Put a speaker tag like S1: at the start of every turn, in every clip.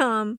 S1: Come.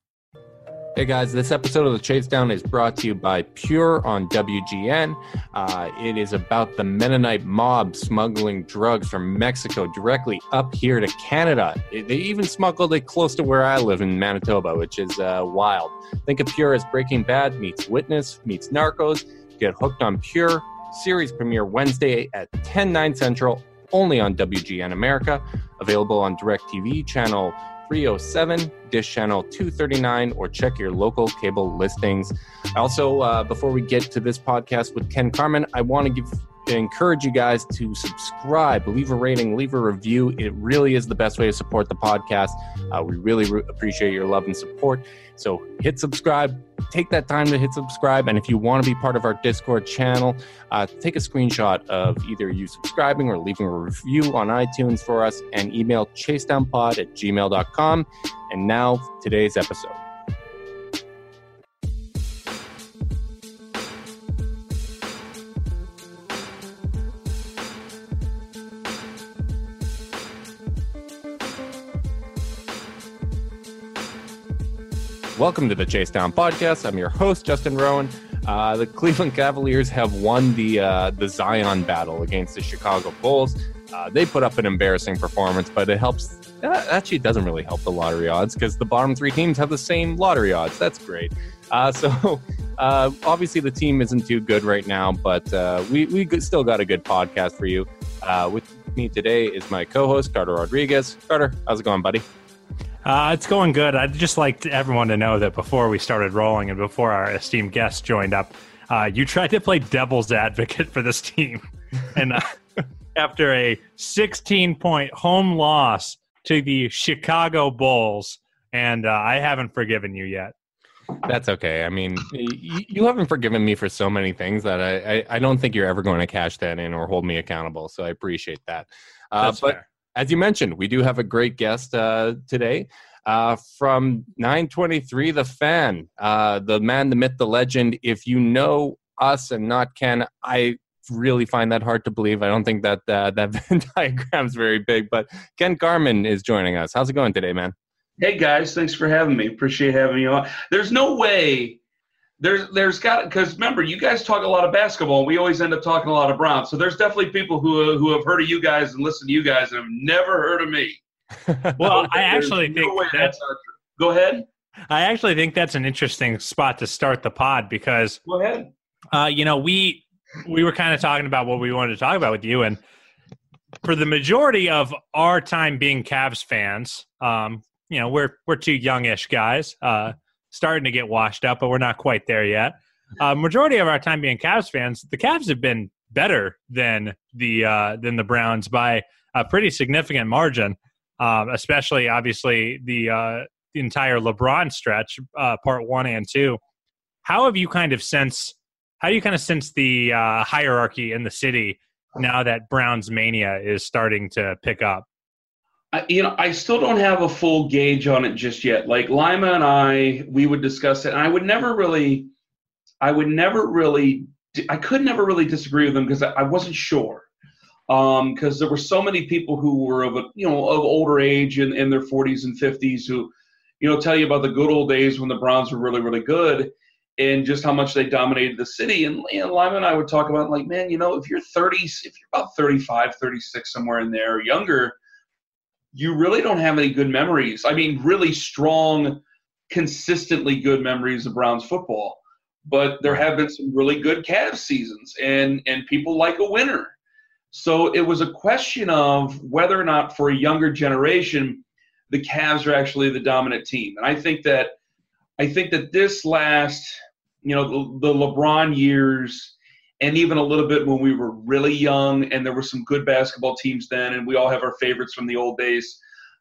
S2: Hey guys, this episode of the Chase Down is brought to you by Pure on WGN. Uh, it is about the Mennonite mob smuggling drugs from Mexico directly up here to Canada. It, they even smuggled it close to where I live in Manitoba, which is uh, wild. Think of Pure as Breaking Bad meets Witness meets Narcos. Get hooked on Pure. Series premiere Wednesday at 10, 9 central, only on WGN America. Available on DirecTV channel 307, Dish Channel 239, or check your local cable listings. Also, uh, before we get to this podcast with Ken Carman, I want to give encourage you guys to subscribe, leave a rating, leave a review. It really is the best way to support the podcast. Uh, we really re- appreciate your love and support. So hit subscribe, take that time to hit subscribe. And if you want to be part of our Discord channel, uh, take a screenshot of either you subscribing or leaving a review on iTunes for us and email chasedownpod at gmail.com. And now, today's episode. Welcome to the Chase Down Podcast. I'm your host, Justin Rowan. Uh, the Cleveland Cavaliers have won the uh, the Zion battle against the Chicago Bulls. Uh, they put up an embarrassing performance, but it helps. Uh, actually, it doesn't really help the lottery odds because the bottom three teams have the same lottery odds. That's great. Uh, so, uh, obviously, the team isn't too good right now, but we we still got a good podcast for you. with me today is my co-host Carter Rodriguez. Carter, how's it going, buddy?
S3: Uh, it's going good. I'd just like everyone to know that before we started rolling and before our esteemed guest joined up, uh, you tried to play devil's advocate for this team. and uh, after a 16 point home loss to the Chicago Bulls, and uh, I haven't forgiven you yet.
S2: That's okay. I mean, you, you, haven't forgiven me for so many things that I, I, I, don't think you're ever going to cash that in or hold me accountable. So I appreciate that.
S3: Uh, but fair
S2: as you mentioned, we do have a great guest uh, today uh, from 923 The Fan, uh, the man, the myth, the legend. If you know us and not Ken, I really find that hard to believe. I don't think that uh, that Venn diagram is very big, but Ken Carman is joining us. How's it going today, man?
S4: Hey guys, thanks for having me. Appreciate having you on. There's no way there's there's got because remember you guys talk a lot of basketball and we always end up talking a lot of Browns. So there's definitely people who who have heard of you guys and listened to you guys and have never heard of me.
S3: well, I actually no think that's,
S4: that's not true. Go ahead.
S3: I actually think that's an interesting spot to start the pod because
S4: go ahead.
S3: Uh, you know, we we were kind of talking about what we wanted to talk about with you, and for the majority of our time being Cavs fans, um, you know, we're we're two youngish guys. Uh, starting to get washed up, but we're not quite there yet. Uh, majority of our time being Cavs fans, the Cavs have been better than the uh, than the Browns by a pretty significant margin. Um, especially, obviously, the uh, the entire LeBron stretch, uh, part one and two. How have you kind of sense? How do you kind of sense the uh, hierarchy in the city now that Browns mania is starting to pick up?
S4: I, you know, I still don't have a full gauge on it just yet. Like Lima and I, we would discuss it, and I would never really, I would never really, I could never really disagree with them because I, I wasn't sure because um, there were so many people who were of a you know of older age in, in their 40s and 50s who you know tell you about the good old days when the Browns were really really good and just how much they dominated the city and you Lima and I would talk about like man you know if you're 30 if you're about 35 36 somewhere in there younger you really don't have any good memories. I mean really strong consistently good memories of Browns football. But there have been some really good Cavs seasons and and people like a winner. So it was a question of whether or not for a younger generation, the Cavs are actually the dominant team. And I think that I think that this last, you know, the, the LeBron years and even a little bit when we were really young and there were some good basketball teams then and we all have our favorites from the old days.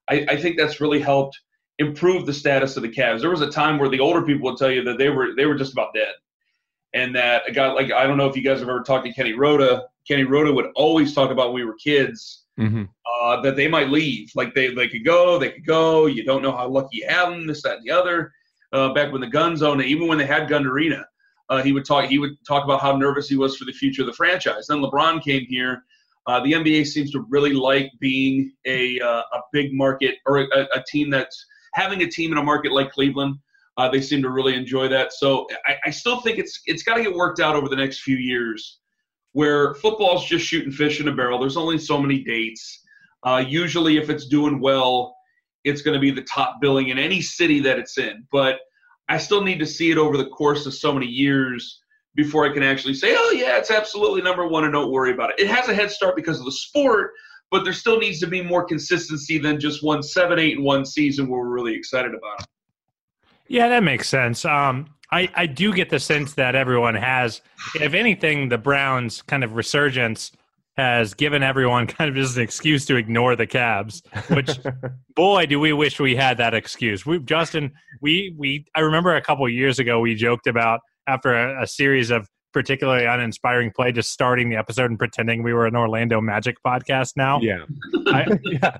S4: I, I think that's really helped improve the status of the Cavs. There was a time where the older people would tell you that they were they were just about dead. And that a guy like I don't know if you guys have ever talked to Kenny Roda, Kenny Roda would always talk about when we were kids mm-hmm. uh, that they might leave. Like they, they could go, they could go. You don't know how lucky you have them, this, that, and the other. Uh, back when the Gunds owned it, even when they had Gund Arena, uh, he would talk. He would talk about how nervous he was for the future of the franchise. Then LeBron came here. Uh, the NBA seems to really like being a uh, a big market or a, a, team that's having a team in a market like Cleveland. Uh, they seem to really enjoy that. So I, I still think it's it's got to get worked out over the next few years where football's just shooting fish in a barrel. There's only so many dates. Uh, usually, if it's doing well, it's going to be the top billing in any city that it's in. But I still need to see it over the course of so many years before I can actually say, oh, yeah, it's absolutely number one and don't worry about it. It has a head start because of the sport, but there still needs to be more consistency than just one seven, eight, and one season where we're really excited about it.
S3: Yeah, that makes sense. Um, I, I do get the sense that everyone has, if anything, the Browns kind of resurgence has given everyone kind of just an excuse to ignore the Cavs. Which, boy, do we wish we had that excuse. We, Justin, we we I remember a couple years ago we joked about after a, a series of particularly uninspiring play, just starting the episode and pretending we were an Orlando Magic podcast. Now,
S2: yeah, I, yeah,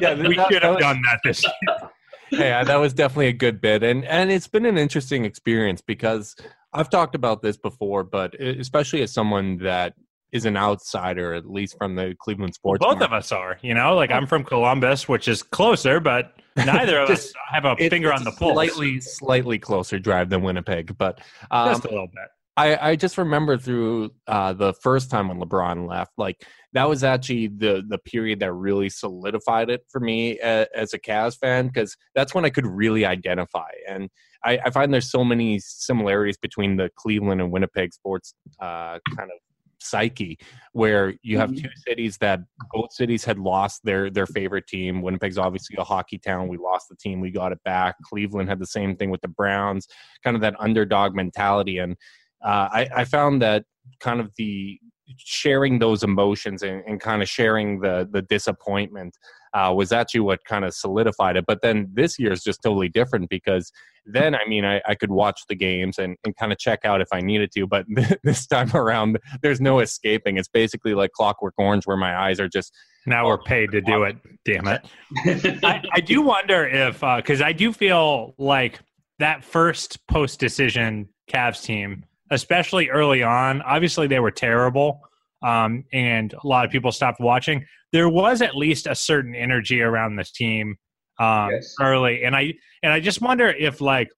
S3: yeah we that, should have done that this. Year.
S2: yeah, that was definitely a good bit, and and it's been an interesting experience because I've talked about this before, but especially as someone that is an outsider, at least from the Cleveland sports.
S3: Well, both market. of us are, you know, like I'm from Columbus, which is closer, but neither of us have a finger on the pulse.
S2: Slightly, slightly closer drive than Winnipeg, but
S3: um, just a little bit.
S2: I, I just remember through uh, the first time when LeBron left, like that was actually the the period that really solidified it for me as, as a Cavs fan because that's when I could really identify. And I, I, find there's so many similarities between the Cleveland and Winnipeg sports uh, kind of psyche where you have mm-hmm. two cities that both cities had lost their their favorite team. Winnipeg's obviously a hockey town. We lost the team. We got it back. Cleveland had the same thing with the browns. Kind of that underdog mentality. And uh, I, I, found that kind of the sharing those emotions and, and kind of sharing the the disappointment uh, was actually what kind of solidified it. But then this year is just totally different because then I mean I, I could watch the games and, and kind of check out if I needed to. But this time around, there's no escaping. It's basically like Clockwork Orange, where my eyes are just
S3: now we're paid to do it. Damn it! I, I do wonder if because uh, I do feel like that first post decision Cavs team especially early on. Obviously, they were terrible, um, and a lot of people stopped watching. There was at least a certain energy around this team um, yes. early, and I and I just wonder if like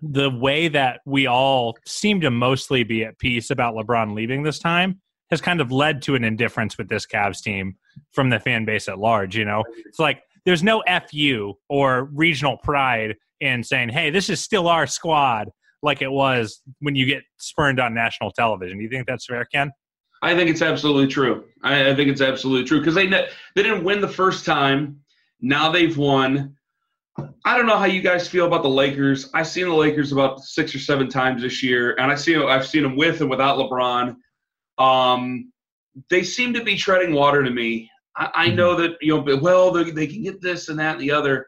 S3: the way that we all seem to mostly be at peace about LeBron leaving this time has kind of led to an indifference with this Cavs team from the fan base at large. You know, it's like there's no fu or regional pride in saying, "Hey, this is still our squad." like it was when you get spurned on national television. Do you think that's fair, Ken?
S4: I think it's absolutely true. I, I think it's absolutely true because they they didn't win the first time. Now they've won. I don't know how you guys feel about the Lakers. I've seen the Lakers about six or seven times this year, and I see I've seen them with and without LeBron. Um, they seem to be treading water to me. I, I mm-hmm. know that you know, well, they, they can get this and that and the other.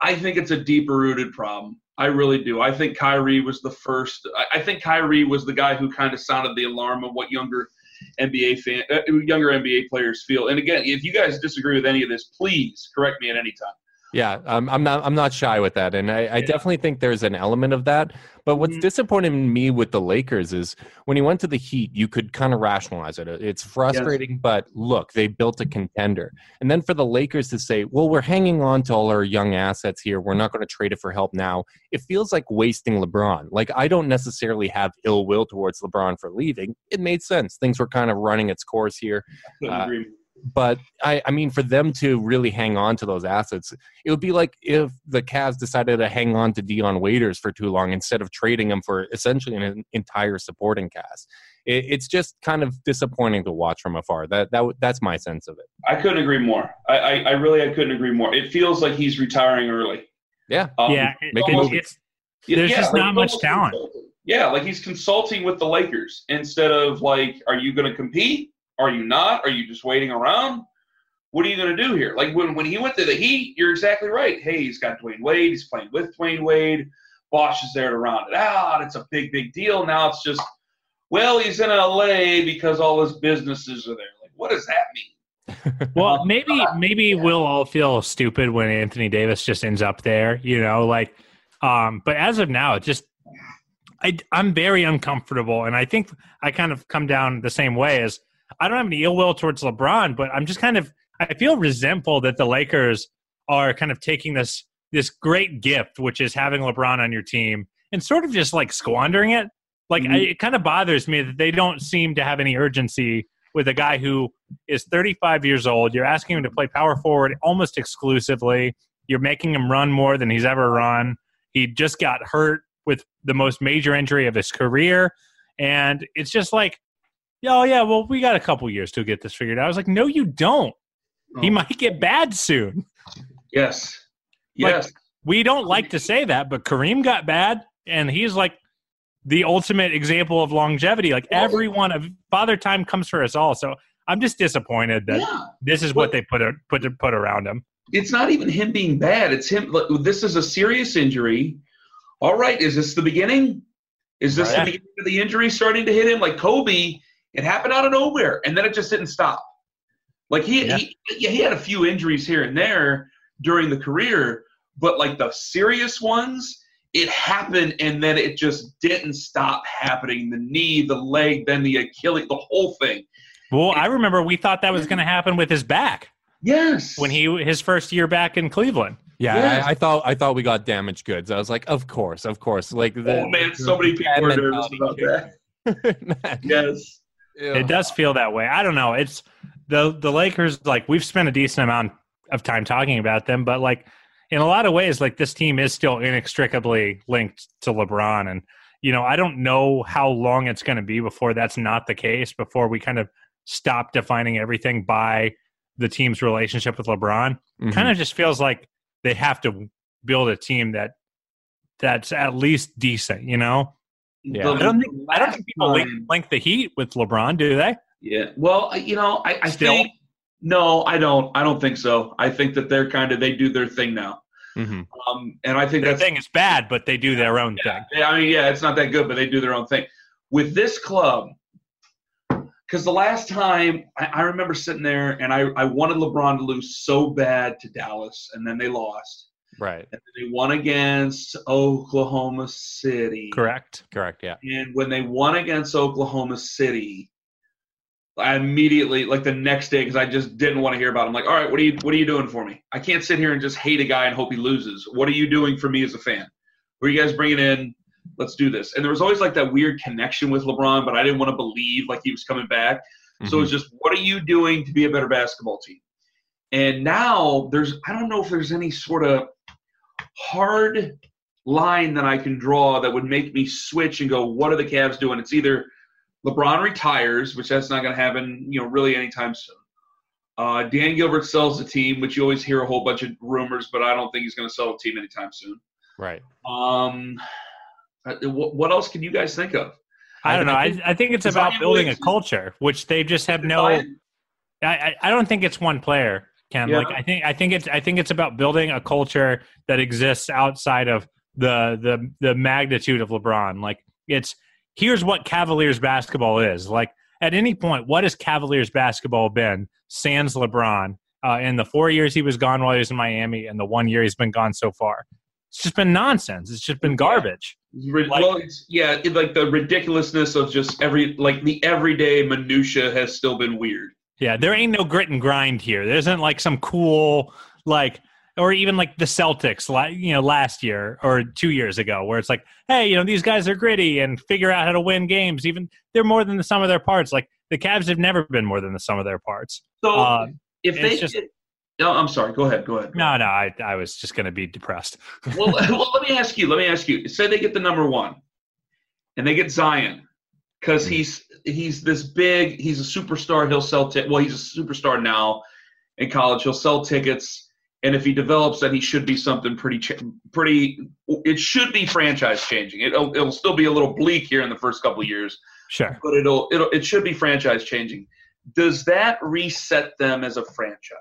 S4: I think it's a deeper rooted problem. I really do. I think Kyrie was the first. I think Kyrie was the guy who kind of sounded the alarm of what younger NBA fan, uh, younger NBA players feel. And again, if you guys disagree with any of this, please correct me at any time.
S2: Yeah, um, I'm not. I'm not shy with that, and I, I yeah. definitely think there's an element of that. But what's mm-hmm. disappointing me with the Lakers is when he went to the Heat, you could kind of rationalize it. It's frustrating, yes. but look, they built a contender, and then for the Lakers to say, "Well, we're hanging on to all our young assets here. We're not going to trade it for help now." It feels like wasting LeBron. Like I don't necessarily have ill will towards LeBron for leaving. It made sense. Things were kind of running its course here. Uh, but I, I mean, for them to really hang on to those assets, it would be like if the Cavs decided to hang on to Dion Waiters for too long instead of trading him for essentially an entire supporting cast. It, it's just kind of disappointing to watch from afar. That that that's my sense of it.
S4: I couldn't agree more. I, I, I really I couldn't agree more. It feels like he's retiring early.
S2: Yeah,
S3: um, yeah. Making almost, it's, there's yeah, just like not much talent.
S4: Consulting. Yeah, like he's consulting with the Lakers instead of like, are you going to compete? Are you not? Are you just waiting around? What are you going to do here? Like when, when he went to the Heat, you're exactly right. Hey, he's got Dwyane Wade. He's playing with Dwyane Wade. Bosh is there to round it out. It's a big, big deal. Now it's just, well, he's in LA because all his businesses are there. Like, what does that mean?
S3: well, maybe maybe we'll all feel stupid when Anthony Davis just ends up there, you know, like um but as of now, just I I'm very uncomfortable and I think I kind of come down the same way as I don't have any ill will towards LeBron, but I'm just kind of I feel resentful that the Lakers are kind of taking this this great gift, which is having LeBron on your team, and sort of just like squandering it. Like mm-hmm. I, it kind of bothers me that they don't seem to have any urgency with a guy who is 35 years old. You're asking him to play power forward almost exclusively. You're making him run more than he's ever run. He just got hurt with the most major injury of his career. And it's just like oh yeah, well we got a couple years to get this figured out. I was like, no, you don't. Oh. He might get bad soon.
S4: Yes. Yes.
S3: Like, we don't like to say that, but Kareem got bad, and he's like the ultimate example of longevity. Like everyone of Father Time comes for us all. So I'm just disappointed that yeah. this is what they put put put around him.
S4: It's not even him being bad. It's him. This is a serious injury. All right, is this the beginning? Is this right. the beginning of the injury starting to hit him? Like Kobe it happened out of nowhere, and then it just didn't stop. Like he, yeah. he, yeah, he had a few injuries here and there during the career, but like the serious ones, it happened, and then it just didn't stop happening. The knee, the leg, then the Achilles, the whole thing.
S3: Well, and, I remember we thought that was going to happen with his back.
S4: Yes.
S3: When he his first year back in Cleveland.
S2: Yeah, yes. I, I, thought I thought we got damaged goods. I was like, of course, of course. Like,
S4: the, oh man, so many people were nervous about that. yes.
S3: It does feel that way. I don't know. It's the the Lakers. Like we've spent a decent amount of time talking about them, but like in a lot of ways, like this team is still inextricably linked to LeBron, and you know I don't know how long it's going to be before that's not the case. Before we kind of stop defining everything by the team's relationship with LeBron, mm-hmm. kind of just feels like they have to build a team that that's at least decent. You know, yeah, I don't think I don't think people link, link, the Heat with LeBron, do they?
S4: Yeah. Well, you know, I, I think no, I don't. I don't think so. I think that they're kind of they do their thing now. Mm-hmm. Um, and I think that
S3: thing is bad, but they do their own
S4: yeah,
S3: thing.
S4: I mean, yeah, it's not that good, but they do their own thing. With this club, because the last time I, I, remember sitting there and I, I wanted LeBron to lose so bad to Dallas, and then they lost.
S2: Right.
S4: And they won against Oklahoma City.
S3: Correct.
S2: Correct. Yeah.
S4: And when they won against Oklahoma City, I immediately, like the next day, because I just didn't want to hear about. It, I'm like, all right, what are you, what are you doing for me? I can't sit here and just hate a guy and hope he loses. What are you doing for me as a fan? Who are you guys bringing in? Let's do this. And there was always like that weird connection with LeBron, but I didn't want to believe like he was coming back. Mm-hmm. So it was just, what are you doing to be a better basketball team? And now there's, I don't know if there's any sort of hard line that I can draw that would make me switch and go, what are the Cavs doing? It's either LeBron retires, which that's not going to happen, you know, really anytime soon. Uh, Dan Gilbert sells the team, which you always hear a whole bunch of rumors, but I don't think he's going to sell the team anytime soon.
S2: Right.
S4: Um, uh, what else can you guys think of?
S3: I don't know. I, I think it's about building a culture, which they just have no. I, I don't think it's one player. Ken.
S4: Yeah.
S3: Like I think I think it's I think it's about building a culture that exists outside of the the the magnitude of LeBron. Like it's here's what Cavaliers basketball is. Like at any point, what has Cavaliers basketball been? Sans LeBron uh, in the four years he was gone while he was in Miami, and the one year he's been gone so far. It's just been nonsense. It's just been garbage.
S4: Rid-
S3: Like-
S4: well, it's, yeah, it, like the ridiculousness of just every like the everyday minutia has still been weird.
S3: Yeah, there ain't no grit and grind here. There isn't like some cool like or even like the Celtics, like you know, last year or two years ago, where it's like, hey, you know, these guys are gritty and figure out how to win games. Even they're more than the sum of their parts. Like the Cavs have never been more than the sum of their parts.
S4: So
S3: Uh,
S4: if they,
S3: just-
S4: no, I'm sorry. Go ahead. Go ahead.
S3: No, no, I, I was just going to be depressed.
S4: well, well, let me ask you. Let me ask you. Say they get the number one, and they get Zion, because hmm. he's he's this big. He's a superstar. He'll sell. T- well, he's a superstar now in college. He'll sell tickets, and if he develops that, he should be something pretty ch- pretty. It should be franchise changing. It'll it'll still be a little bleak here in the first couple years,
S3: Sure.
S4: but it'll it'll it should be franchise changing. Does that reset them as a franchise?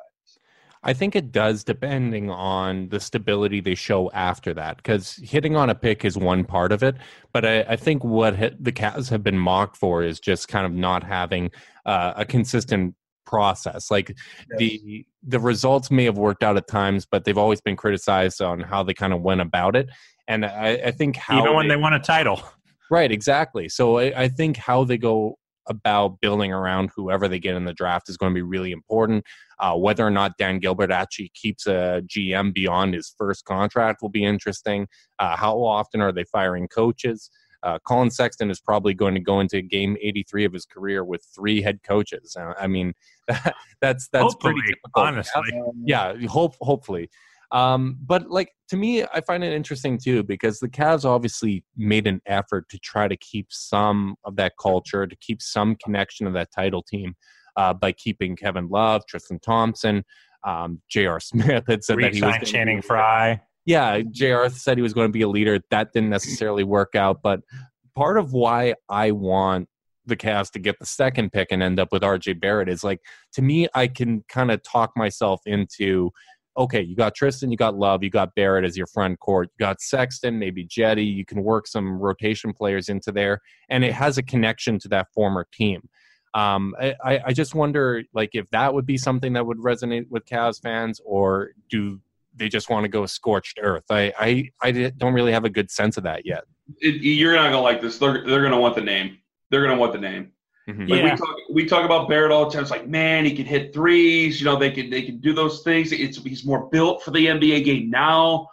S2: I think it does, depending on the stability they show after that. Because hitting on a pick is one part of it, but I, I think what hit, the Cavs have been mocked for is just kind of not having uh, a consistent process. Like the the results may have worked out at times, but they've always been criticized on how they kind of went about it. And I, I think how
S3: Even when they won a title.
S2: Right, exactly. So I, I think how they go about building around whoever they get in the draft is going to be really important. Uh, whether or not Dan Gilbert actually keeps a GM beyond his first contract will be interesting. Uh, how often are they firing coaches? Uh, Colin Sexton is probably going to go into game 83 of his career with three head coaches. Uh, I mean, that's that's pretty
S3: Hopefully,
S2: typical.
S3: honestly.
S2: Yeah, hope hopefully. Um, but like to me, I find it interesting too because the Cavs obviously made an effort to try to keep some of that culture, to keep some connection of that title team uh, by keeping Kevin Love, Tristan Thompson, um, J.R. Smith had said that he was
S3: Channing Frye.
S2: yeah, JR said he was going to be a leader. That didn't necessarily work out. But part of why I want the Cavs to get the second pick and end up with RJ Barrett is like, to me, I can kind of talk myself into okay, you got Tristan, you got Love, you got Barrett as your front court, you got Sexton, maybe Jetty. You can work some rotation players into there, and it has a connection to that former team. Um, I, I just wonder, like, if that would be something that would resonate with Cavs fans, or do they just want to go scorched earth. I, I, I don't really have a good sense of that yet.
S4: It, you're not gonna like this. They're they're gonna want the name. They're gonna want the name.
S2: Mhm.
S4: Like
S3: Yeah.
S4: we talk, we talk about Barrett all the time. It's like, man, he can hit threes. You know, they can they can do those things. It's he's more built for the NBA game now.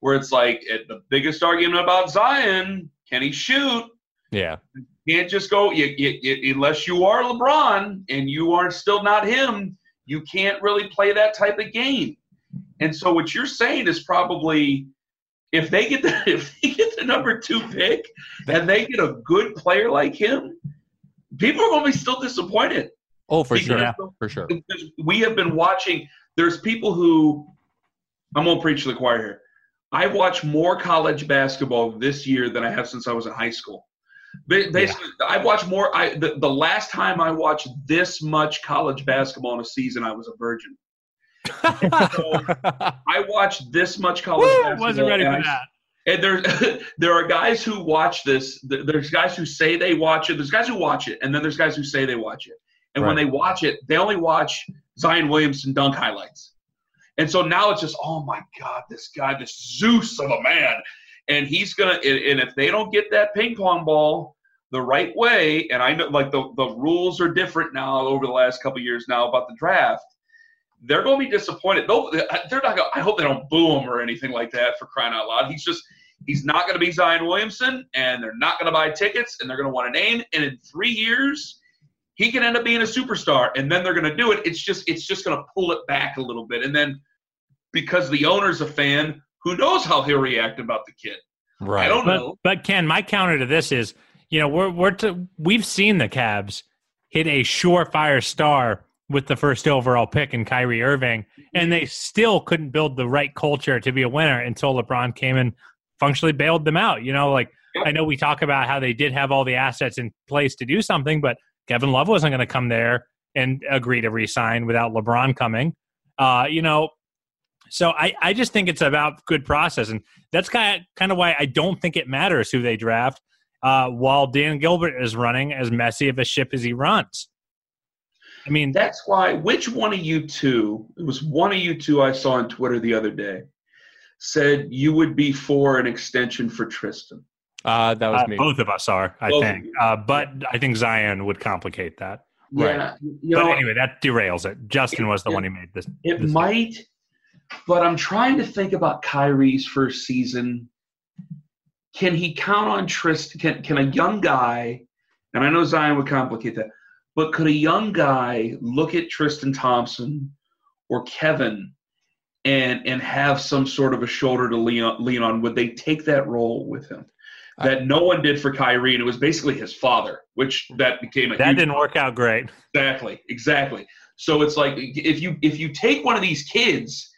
S4: Where it's like it, the biggest argument about Zion, can he shoot?
S2: Yeah.
S4: You can't just go you, you, you, unless you are LeBron and you are still not him. You can't really play that type of game. And so what you're saying is probably if they get the if they get the number two pick and they get a good player like him, people are going to be still disappointed.
S2: Oh, for sure. For sure.
S4: we have been watching. There's people who I'm gonna preach to the choir here. I've watched more college basketball this year than I have since I was in high school. Ba- Basically, I've watched more. I the, the last time I watched this much college basketball in a season, I was a virgin. So I watched this much college
S3: Woo,
S4: basketball.
S3: wasn't ready for
S4: I-
S3: that.
S4: And there, there are guys who watch this. There's guys who say they watch it. There's guys who watch it, and then there's guys who say they watch it. And when they watch it, they only watch Zion Williamson dunk highlights. And so now it's just, oh my God, this guy, this Zeus of a man, and he's gonna. And, and if they don't get that ping pong ball the right way, and I know like the the rules are different now over the last couple years now about the draft. They're going to be disappointed. They'll, they're not. Gonna, I hope they don't boo him or anything like that for crying out loud. He's just He's not going to be Zion Williamson, and they're not going to buy tickets, and they're going to want a name. And in three years, he can end up being a superstar, and then they're going to do it. It's just it's just going to pull it back a little bit, and then because the owner's a fan, who knows how he'll react about the kid?
S2: Right.
S4: I don't
S3: But,
S4: know.
S3: but Ken, my counter to this is, you know, we're we're to, we've seen the Cavs hit a surefire star with the first overall pick in Kyrie Irving, and they still couldn't build the right culture to be a winner until LeBron came and functionally bailed them out. You know, like I know we talk about how they did have all the assets in place to do something, but Kevin Love wasn't going to come there and agree to resign without LeBron coming. Uh, you know, so I, I just think it's about good process, and that's kind of, kind of why I don't think it matters who they draft. Uh, while Dan Gilbert is running as messy of a ship as he runs, I mean
S4: that's why. Which one of you two? It was one of you two I saw on Twitter the other day said you would be for an extension for Tristan.
S2: Uh, that was
S3: uh,
S2: me.
S3: Both of us are, I
S4: Both
S3: think. Uh, but I think Zion would complicate that.
S4: Yeah, you
S3: But
S4: know,
S3: anyway, that derails it. Justin was the
S4: it-
S3: one who made this.
S4: It
S3: this-
S4: might, but I'm trying to think about Kyrie's first season. Can he count on Tristan? Can, can a young guy, and I know Zion would complicate that, but could a young guy look at Tristan Thompson or Kevin and and have some sort of a shoulder to lean on, lean on? Would they take that role with him? That no one did for Kyrie, and it was basically his father, which that became a
S3: That
S4: huge
S3: didn't work out great.
S4: Exactly, exactly. So it's like if you if you take one of these kids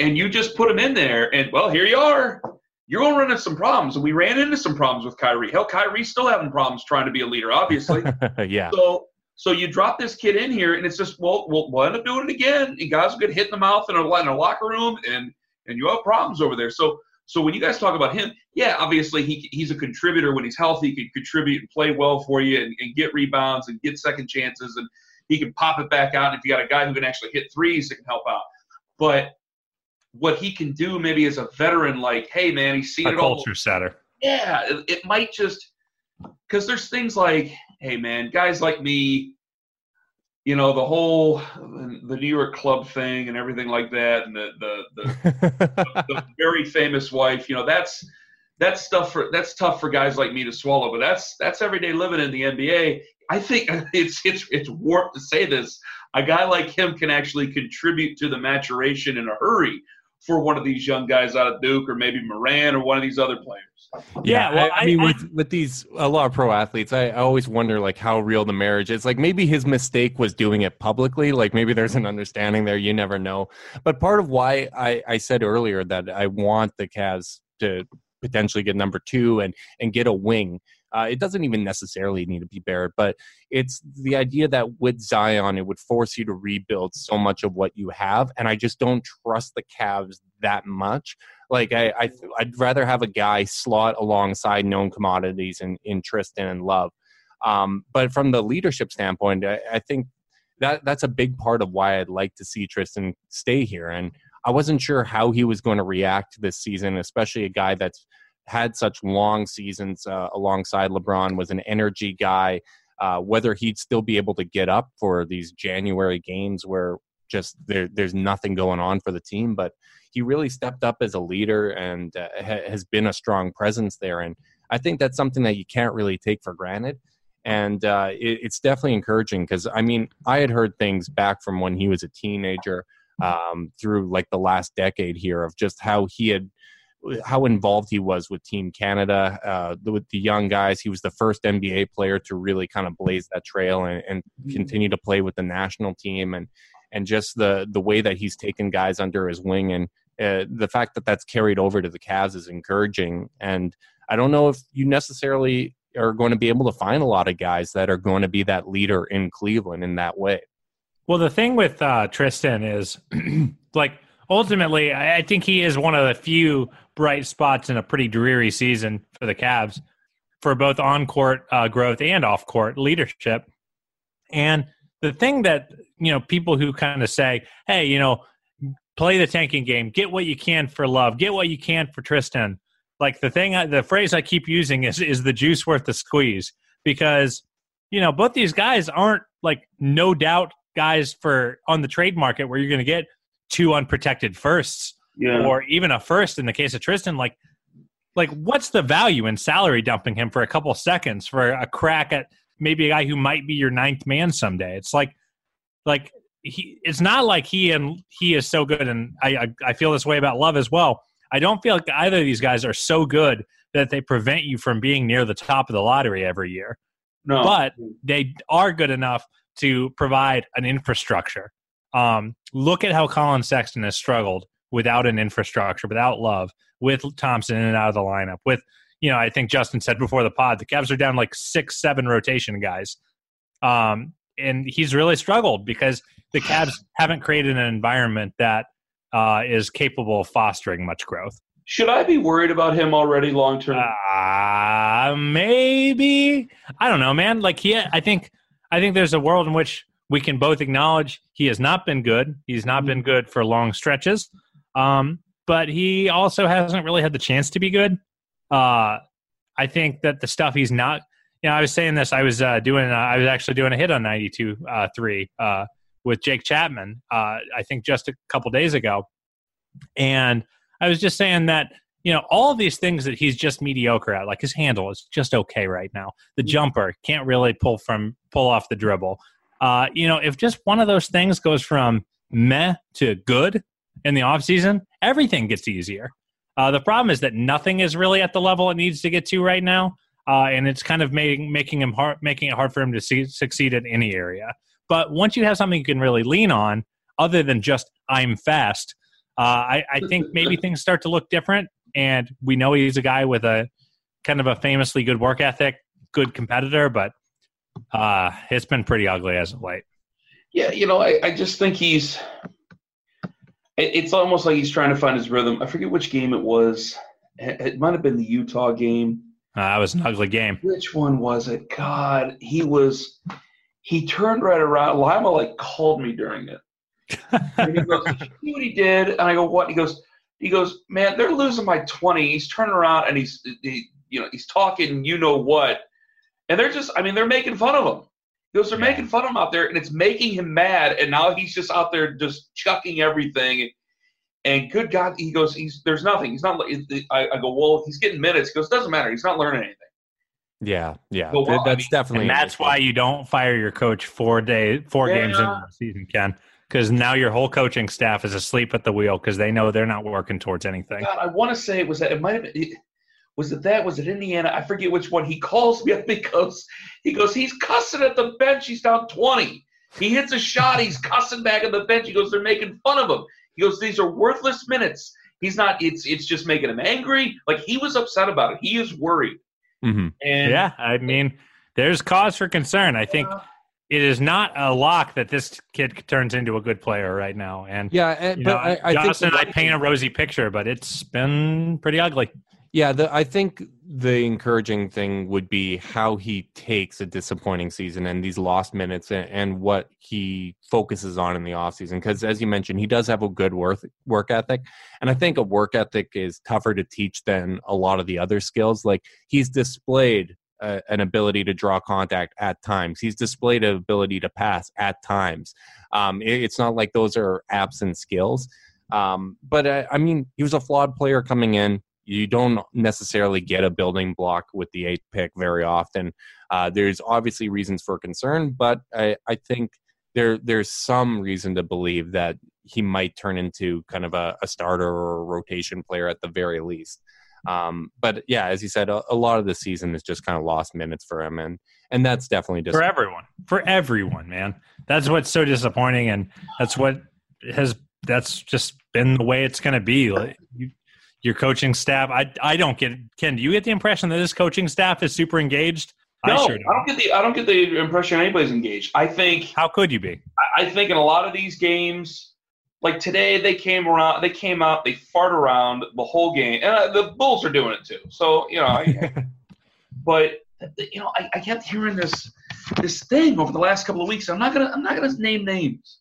S4: and you just put them in there, and well, here you are, you're gonna run into some problems. And we ran into some problems with Kyrie. Hell, Kyrie's still having problems trying to be a leader, obviously.
S2: yeah.
S4: so so you drop this kid in here, and it's just well, we'll, we'll end up doing it again. And guys will get hit in the mouth in a, in a locker room, and and you have problems over there. So so when you guys talk about him, yeah, obviously he he's a contributor when he's healthy. He can contribute and play well for you, and, and get rebounds and get second chances, and he can pop it back out. And if you got a guy who can actually hit threes, it can help out. But what he can do, maybe as a veteran, like, hey man, he's seen
S3: A
S4: it all
S3: culture setter.
S4: yeah, it, it might just because there's things like, hey man, guys like me, you know, the whole the New York club thing and everything like that, and the the the, the very famous wife, you know, that's that's stuff for that's tough for guys like me to swallow, but that's that's everyday living in the NBA. I think it's it's it's warped to say this. A guy like him can actually contribute to the maturation in a hurry for one of these young guys out of Duke or maybe Morant or one of these other players.
S3: Yeah, well,
S2: I, I
S3: I-
S2: mean,
S3: I-
S2: with with these a lot of pro athletes, I, I always wonder like how real the marriage is. Like maybe his mistake was doing it publicly. Like maybe there's an understanding there. You never know. But part of why I, I said earlier that I want the Cavs to potentially get number two and and get a wing. Uh, it doesn't even necessarily need to be Barrett, but it's the idea that with Zion, it would force you to rebuild so much of what you have, and I just don't trust the Cavs that much. Like I, I I'd rather have a guy slot alongside known commodities in, in Tristan and Love. Um, but from the leadership standpoint, I, I think that that's a big part of why I'd like to see Tristan stay here. And I wasn't sure how he was going to react this season, especially a guy that's had such long seasons uh, alongside LeBron, was an energy guy. Uh, whether he'd still be able to get up for these January games where just there, there's nothing going on for the team, but he really stepped up as a leader and uh, ha- has been a strong presence there. And I think that's something that you can't really take for granted. And uh, it, it's definitely encouraging because I mean, I had heard things back from when he was a teenager um, through like the last decade here of just how he had how involved he was with Team Canada, uh, with the young guys. He was the first NBA player to really kind of blaze that trail and, and continue to play with the national team, and and just the the way that he's taken guys under his wing, and uh, the fact that that's carried over to the Cavs is encouraging. And I don't know if you necessarily are going to be able to find a lot of guys that are going to be that leader in Cleveland in that way.
S3: Well, the thing with uh, Tristan is, like, ultimately, I think he is one of the few bright spots in a pretty dreary season for the Cavs for both on court uh, growth and off court leadership. And the thing that, you know, people who kind of say, hey, you know, play the tanking game, get what you can for love, get what you can for Tristan. Like the thing, I, the phrase I keep using is, is the juice worth the squeeze because, you know, both these guys aren't like no doubt guys for on the trade market where you're going to get two unprotected firsts
S4: Yeah.
S3: or even a first in the case of Tristan. Like, like what's the value in salary dumping him for a couple seconds for a crack at maybe a guy who might be your ninth man someday? It's like, like he. It's not like he and he is so good, and I I, I feel this way about Love as well. I don't feel like either of these guys are so good that they prevent you from being near the top of the lottery every year
S4: no.
S3: but they are good enough to provide an infrastructure. Um, look at how Colin Sexton has struggled without an infrastructure, without love, with Thompson in and out of the lineup. With you know, I think Justin said before the pod, the Cavs are down like six, seven rotation guys, um, and he's really struggled because the Cavs haven't created an environment that uh, is capable of fostering much growth.
S4: Should I be worried about him already long term?
S3: Uh, maybe. I don't know, man. Like he, I think, I think there's a world in which we can both acknowledge he has not been good. He's not been good for long stretches. Um, but he also hasn't really had the chance to be good. Uh, I think that the stuff he's not, you know, I was saying this, I was uh, doing, uh, I was actually doing a hit on 92 uh, 3 uh, with Jake Chapman, uh, I think just a couple days ago. And I was just saying that, you know, all of these things that he's just mediocre at, like his handle is just okay right now. The
S4: Mm-hmm.
S3: jumper can't really pull from, pull off the dribble. Uh, you know, if just one of those things goes from meh to good in the offseason, everything gets easier. Uh, the problem is that nothing is really at the level it needs to get to right now, uh, and it's kind of making making him hard, making it hard for him to see, succeed in any area. But once you have something you can really lean on, other than just I'm fast, uh, I, I think maybe things start to look different. And we know he's a guy with a kind of a famously good work ethic, good competitor, but uh, it's been pretty ugly as of late.
S4: Yeah, you know, I, I just think he's. it- It's almost like he's trying to find his rhythm. I forget which game it was. It might have been the Utah game.
S3: Uh, that was an ugly game.
S4: Which one was it? God, he was. He turned right around. Lima like called me during it. And he goes, "Did you see what he did?" And I go, "What?" He goes, "He goes, man, they're losing by twenty. He's turning around and he's, he, you know, he's talking, you know what?" And they're just, I mean, they're making fun of him. He goes, they're
S3: Yeah.
S4: making fun of him out there, and it's making him mad. And now he's just out there just chucking everything. And good God, he goes, he's there's nothing. He's not. I, I go, well, he's getting minutes. He goes, doesn't matter. He's not learning anything.
S2: Yeah, yeah,
S4: Well, well, I
S2: that's
S4: mean-
S2: definitely.
S3: And that's why you don't fire your coach four day, four
S4: Yeah.
S3: games in the season, Ken. Because now your whole coaching staff is asleep at the wheel because they know they're not working towards anything.
S4: God, I want to say it was that. It might have been. It, was it that? Was it Indiana? I forget which one. He calls me up because he goes, he's cussing at the bench. He's down twenty. He hits a shot. He's cussing back at the bench. He goes, they're making fun of him. He goes, these are worthless minutes. He's not. It's it's just making him angry. Like he was upset about it. He is worried.
S2: Mhm.
S4: And
S3: Yeah, I mean, there's cause for concern. I think it is not a lock that this kid turns into a good player right now. And
S2: Yeah, and, but
S3: know,
S2: I, I think
S3: Johnson
S2: the
S3: and I paint a rosy picture, but it's been pretty ugly.
S2: Yeah, the, I think the encouraging thing would be how he takes a disappointing season and these lost minutes and, and what he focuses on in the offseason. Because as you mentioned, he does have a good work, work ethic. And I think a work ethic is tougher to teach than a lot of the other skills. Like he's displayed uh, an ability to draw contact at times, he's displayed an ability to pass at times. Um, it- it's not like those are absent skills. Um, but uh, I mean, he was a flawed player coming in you don't necessarily get a building block with the eighth pick very often. Uh, there's obviously reasons for concern, but I, I think there there's some reason to believe that he might turn into kind of a, a starter or a rotation player at the very least. Um, but yeah, as you said, a, a lot of the season is just kind of lost minutes for him, and and that's definitely just
S3: for everyone for everyone man that's what's so disappointing and that's what has that's just been the way it's going to be like you, your coaching staff I, I don't get ken do you get the impression that this coaching staff is super engaged
S4: no,
S3: i
S4: I,
S3: sure
S4: don't
S3: don't
S4: get the I don't get the impression anybody's engaged. I think
S3: how could you be
S4: I- I think in a lot of these games, like today, they came around, they came out, they fart around the whole game, and uh, the Bulls are doing it too. So you know, I, but you know, I, I kept hearing this this thing over the last couple of weeks. I'm not gonna I'm not gonna name names,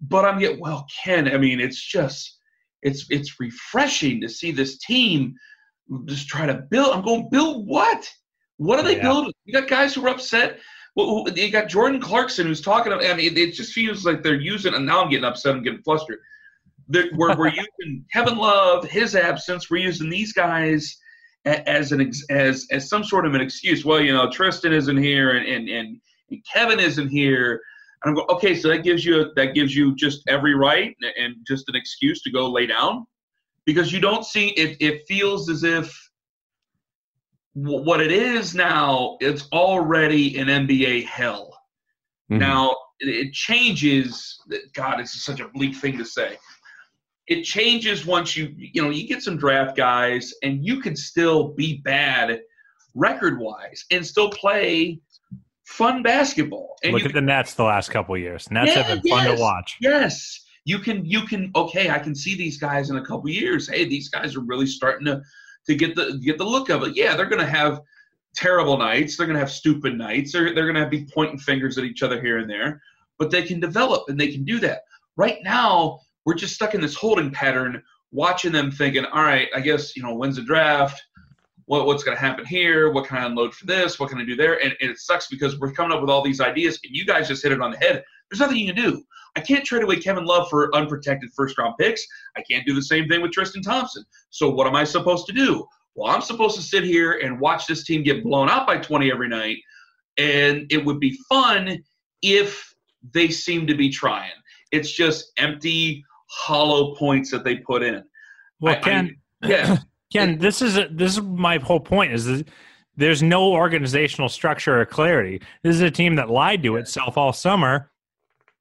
S4: but I'm getting well, Ken. I mean, it's just it's it's refreshing to see this team just try to build. I'm going build what? What are they
S3: Yeah.
S4: building? You got guys who are upset. Well, you got Jordan Clarkson who's talking. About, I mean, it just feels like they're using. And now I'm getting upset. I'm getting flustered. We're, we're using Kevin Love, his absence. We're using these guys as an as as some sort of an excuse. Well, you know, Tristan isn't here, and and, and Kevin isn't here. And I'm going, okay, so that gives you that gives you just every right and just an excuse to go lay down, because you don't see it. It feels as if wh- what it is now. It's already an NBA hell.
S2: Mhm.
S4: Now it, it changes. God, it's such a bleak thing to say. It changes once you you know you get some draft guys and you can still be bad record wise and still play fun basketball. And
S3: Look at the Nets the last couple years. Nets
S4: Yeah,
S3: have been fun
S4: yes.
S3: to watch.
S4: Yes. You can you can okay, I can see these guys in a couple years. Hey, these guys are really starting to to get the get the look of it. Yeah, they're gonna have terrible nights, they're gonna have stupid nights, they're they're gonna be pointing fingers at each other here and there, but they can develop and they can do that. Right now, we're just stuck in this holding pattern, watching them thinking, all right, I guess, you know, when's the draft? What, what's going to happen here? What can I unload for this? What can I do there? And, and it sucks because we're coming up with all these ideas, and you guys just hit it on the head. There's nothing you can do. I can't trade away Kevin Love for unprotected first round picks. I can't do the same thing with Tristan Thompson. So what am I supposed to do? Well, I'm supposed to sit here and watch this team get blown out by 20 every night, and it would be fun if they seem to be trying. It's just empty, hollow points that they put in.
S3: Well,
S4: I- I- Yeah,
S3: Ken, this is a, this is my whole point. Is that there's no organizational structure or clarity. This is a team that lied to itself all summer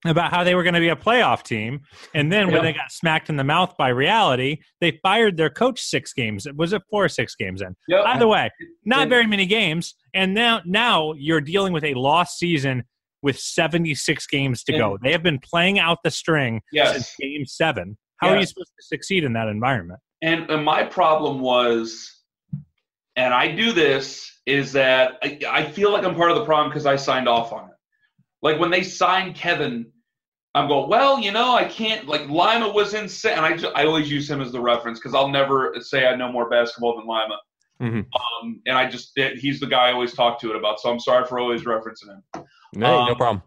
S3: about how they were going to be a playoff team, and then when they got smacked in the mouth by reality, they fired their coach six games. Was it four or six games in?
S4: Yep.
S3: Either way, not very many games, and now now you're dealing with a lost season with 76 games to go. They have been playing out the string
S4: Yes.
S3: since game seven. How are you supposed to succeed in that environment?
S4: And, and my problem was, and I do this, is that I, I feel like I'm part of the problem because I signed off on it. Like when they signed Kevin, I'm going, well, you know, I can't, like Lima was insane. And I, ju- I always use him as the reference because I'll never say I know more basketball than Lima.
S2: Mhm.
S4: Um, and I just, he's the guy I always talk to it about. So I'm sorry for always referencing him.
S2: No
S4: Um,
S2: problem.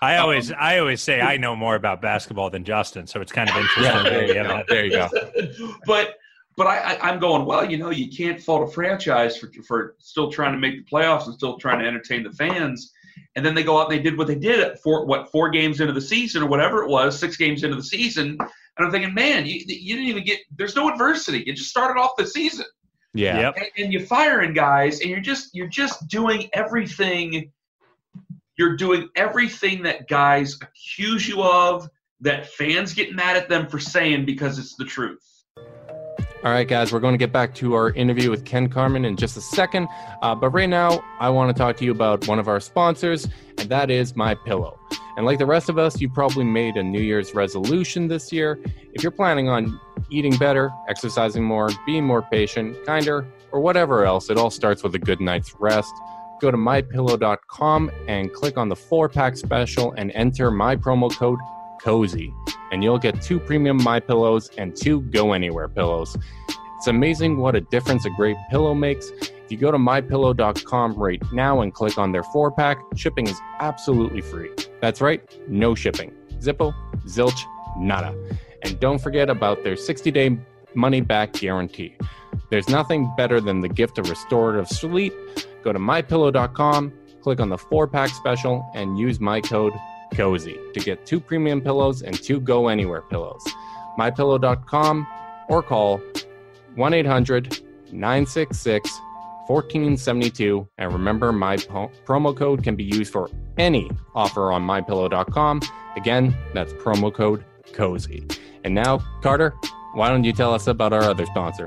S3: I always
S4: Um,
S3: I always say I know more about basketball than Justin, so it's kind of interesting.
S2: Yeah, there you
S3: have
S2: go. There you go.
S4: but but I, I, I'm going well. You know, you can't fault a franchise for for still trying to make the playoffs and still trying to entertain the fans. And then they go out and they did what they did at four what four games into the season or whatever it was, six games into the season. And I'm thinking, man, you you didn't even get. There's no adversity. You just started off the season
S2: Yeah.
S3: Yep.
S4: and, and you're firing guys and you're just you're just doing everything you're doing everything that guys accuse you of that fans get mad at them for saying because it's the truth
S2: All right, guys, we're going to get back to our interview with Ken Carman in just a second. Uh, but right now, I want to talk to you about one of our sponsors, and that is My Pillow. And like the rest of us, you probably made a New Year's resolution this year. If you're planning on eating better, exercising more, being more patient, kinder, or whatever else, it all starts with a good night's rest. Go to mypillow.com and click on the four pack special and enter my promo code COZY and you'll get two premium My Pillows and two Go Anywhere pillows. It's amazing what a difference a great pillow makes. If you go to mypillow.com right now and click on their four pack, shipping is absolutely free. That's right, no shipping. Zippo, zilch, nada. And don't forget about their 60 day money back guarantee. There's nothing better than the gift of restorative sleep. Go to mypillow.com, click on the four pack special, and use my code cozy to get two premium pillows and two go anywhere pillows. mypillow.com or call 1-800-966 1472 and remember my po- promo code can be used for any offer on mypillow.com again that's promo code cozy. And now carter why don't you tell us about our other sponsor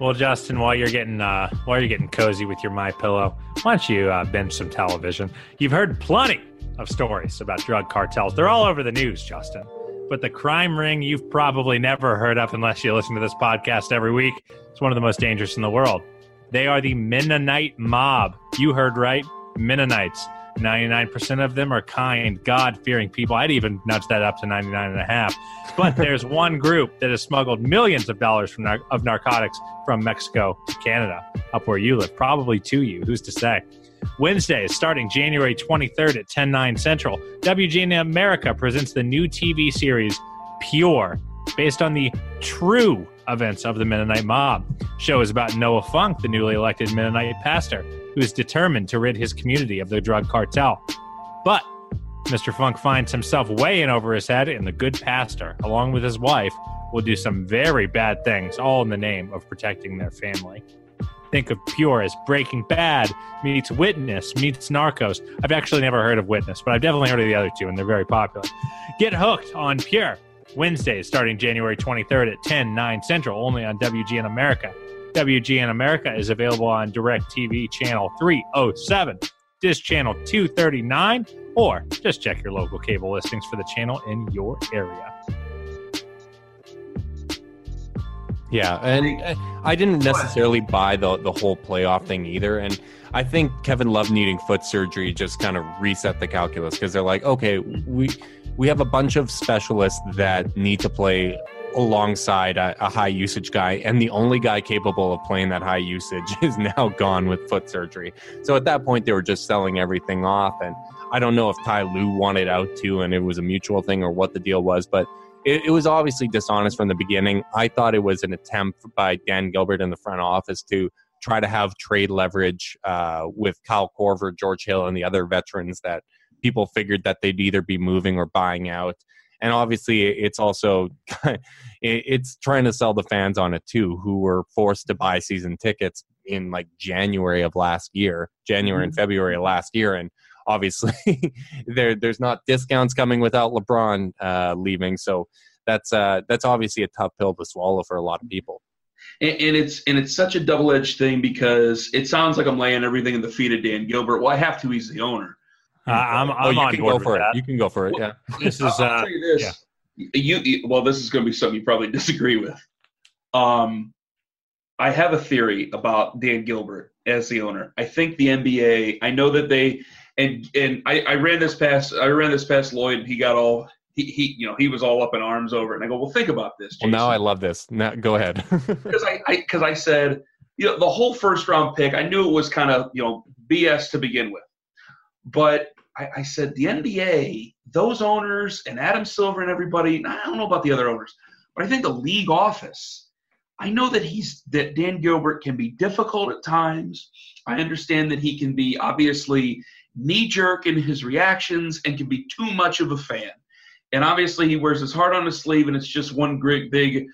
S3: Well, Justin, while you're getting uh, while you're getting cozy with your My Pillow, why don't you uh, binge some television? You've heard plenty of stories about drug cartels. They're all over the news, Justin. But the crime ring you've probably never heard of unless you listen to this podcast every week. It's one of the most dangerous in the world. They are the Mennonite mob. You heard right, Mennonites. 99% of them are kind, God fearing people. I'd even nudge that up to 99 and a half. But there's one group that has smuggled millions of dollars from nar- of narcotics from Mexico to Canada, up where you live, probably to you. Who's to say? Wednesday, starting January 23rd at 10 9 Central, WGN America presents the new TV series Pure, based on the true events of the Mennonite mob. Show is about Noah Funk, the newly elected Mennonite pastor, who is determined to rid his community of the drug cartel. But Mr. Funk finds himself way in over his head, and the good pastor, along with his wife, will do some very bad things, all in the name of protecting their family. Think of Pure as Breaking Bad meets Witness meets Narcos. I've actually never heard of Witness, but I've definitely heard of the other two, and they're very popular. Get hooked on Pure Wednesdays starting January 23rd at 10, 9 Central, only on WGN America. WGN America is available on Direct TV channel 307. Dish Channel 239, or just check your local cable listings for the channel in your area.
S2: Yeah, and I didn't necessarily buy the the whole playoff thing either. And I think Kevin Love needing foot surgery just kind of reset the calculus because they're like, okay, we we have a bunch of specialists that need to play alongside a, a, high usage guy, and the only guy capable of playing that high usage is now gone with foot surgery. So at that point, they were just selling everything off, and I don't know if Ty Lue wanted out too, and it was a mutual thing or what the deal was, but it, it, was obviously dishonest from the beginning. I thought it was an attempt by Dan Gilbert in the front office to try to have trade leverage uh, with Kyle Korver, George Hill, and the other veterans that people figured that they'd either be moving or buying out. And obviously, it's also it's trying to sell the fans on it too, who were forced to buy season tickets in like January of last year, January and mm-hmm. February of last year, and obviously there there's not discounts coming without LeBron uh, leaving. So that's uh, that's obviously a tough pill to swallow for a lot of people.
S4: And, and it's and it's such a double edged thing because it sounds like I'm laying everything in the feet of Dan Gilbert. Well, I have to. He's the owner.
S3: Uh, I'm, I'm oh,
S2: you
S3: on
S2: can
S3: board
S2: go for
S3: that.
S2: it. You can go for it. Yeah.
S3: This is.
S4: I'll, tell you this. Yeah. You, you, well, this is going to be something you probably disagree with. Um, I have a theory about Dan Gilbert as the owner. I think the NBA. I know that they and and I, I ran this past I ran this past Lloyd and he got all he, he you know he was all up in arms over it and I go well think about this
S2: Jason. well now I love this now go ahead
S4: because I because I, I said you know the whole first round pick I knew it was kind of you know BS to begin with but I, I said the NBA those owners and Adam Silver and everybody I don't know about the other owners but I think the league office I know that he's that Dan Gilbert can be difficult at times. I understand that he can be obviously knee jerk in his reactions and can be too much of a fan. And obviously, he wears his heart on his sleeve, and it's just one great big,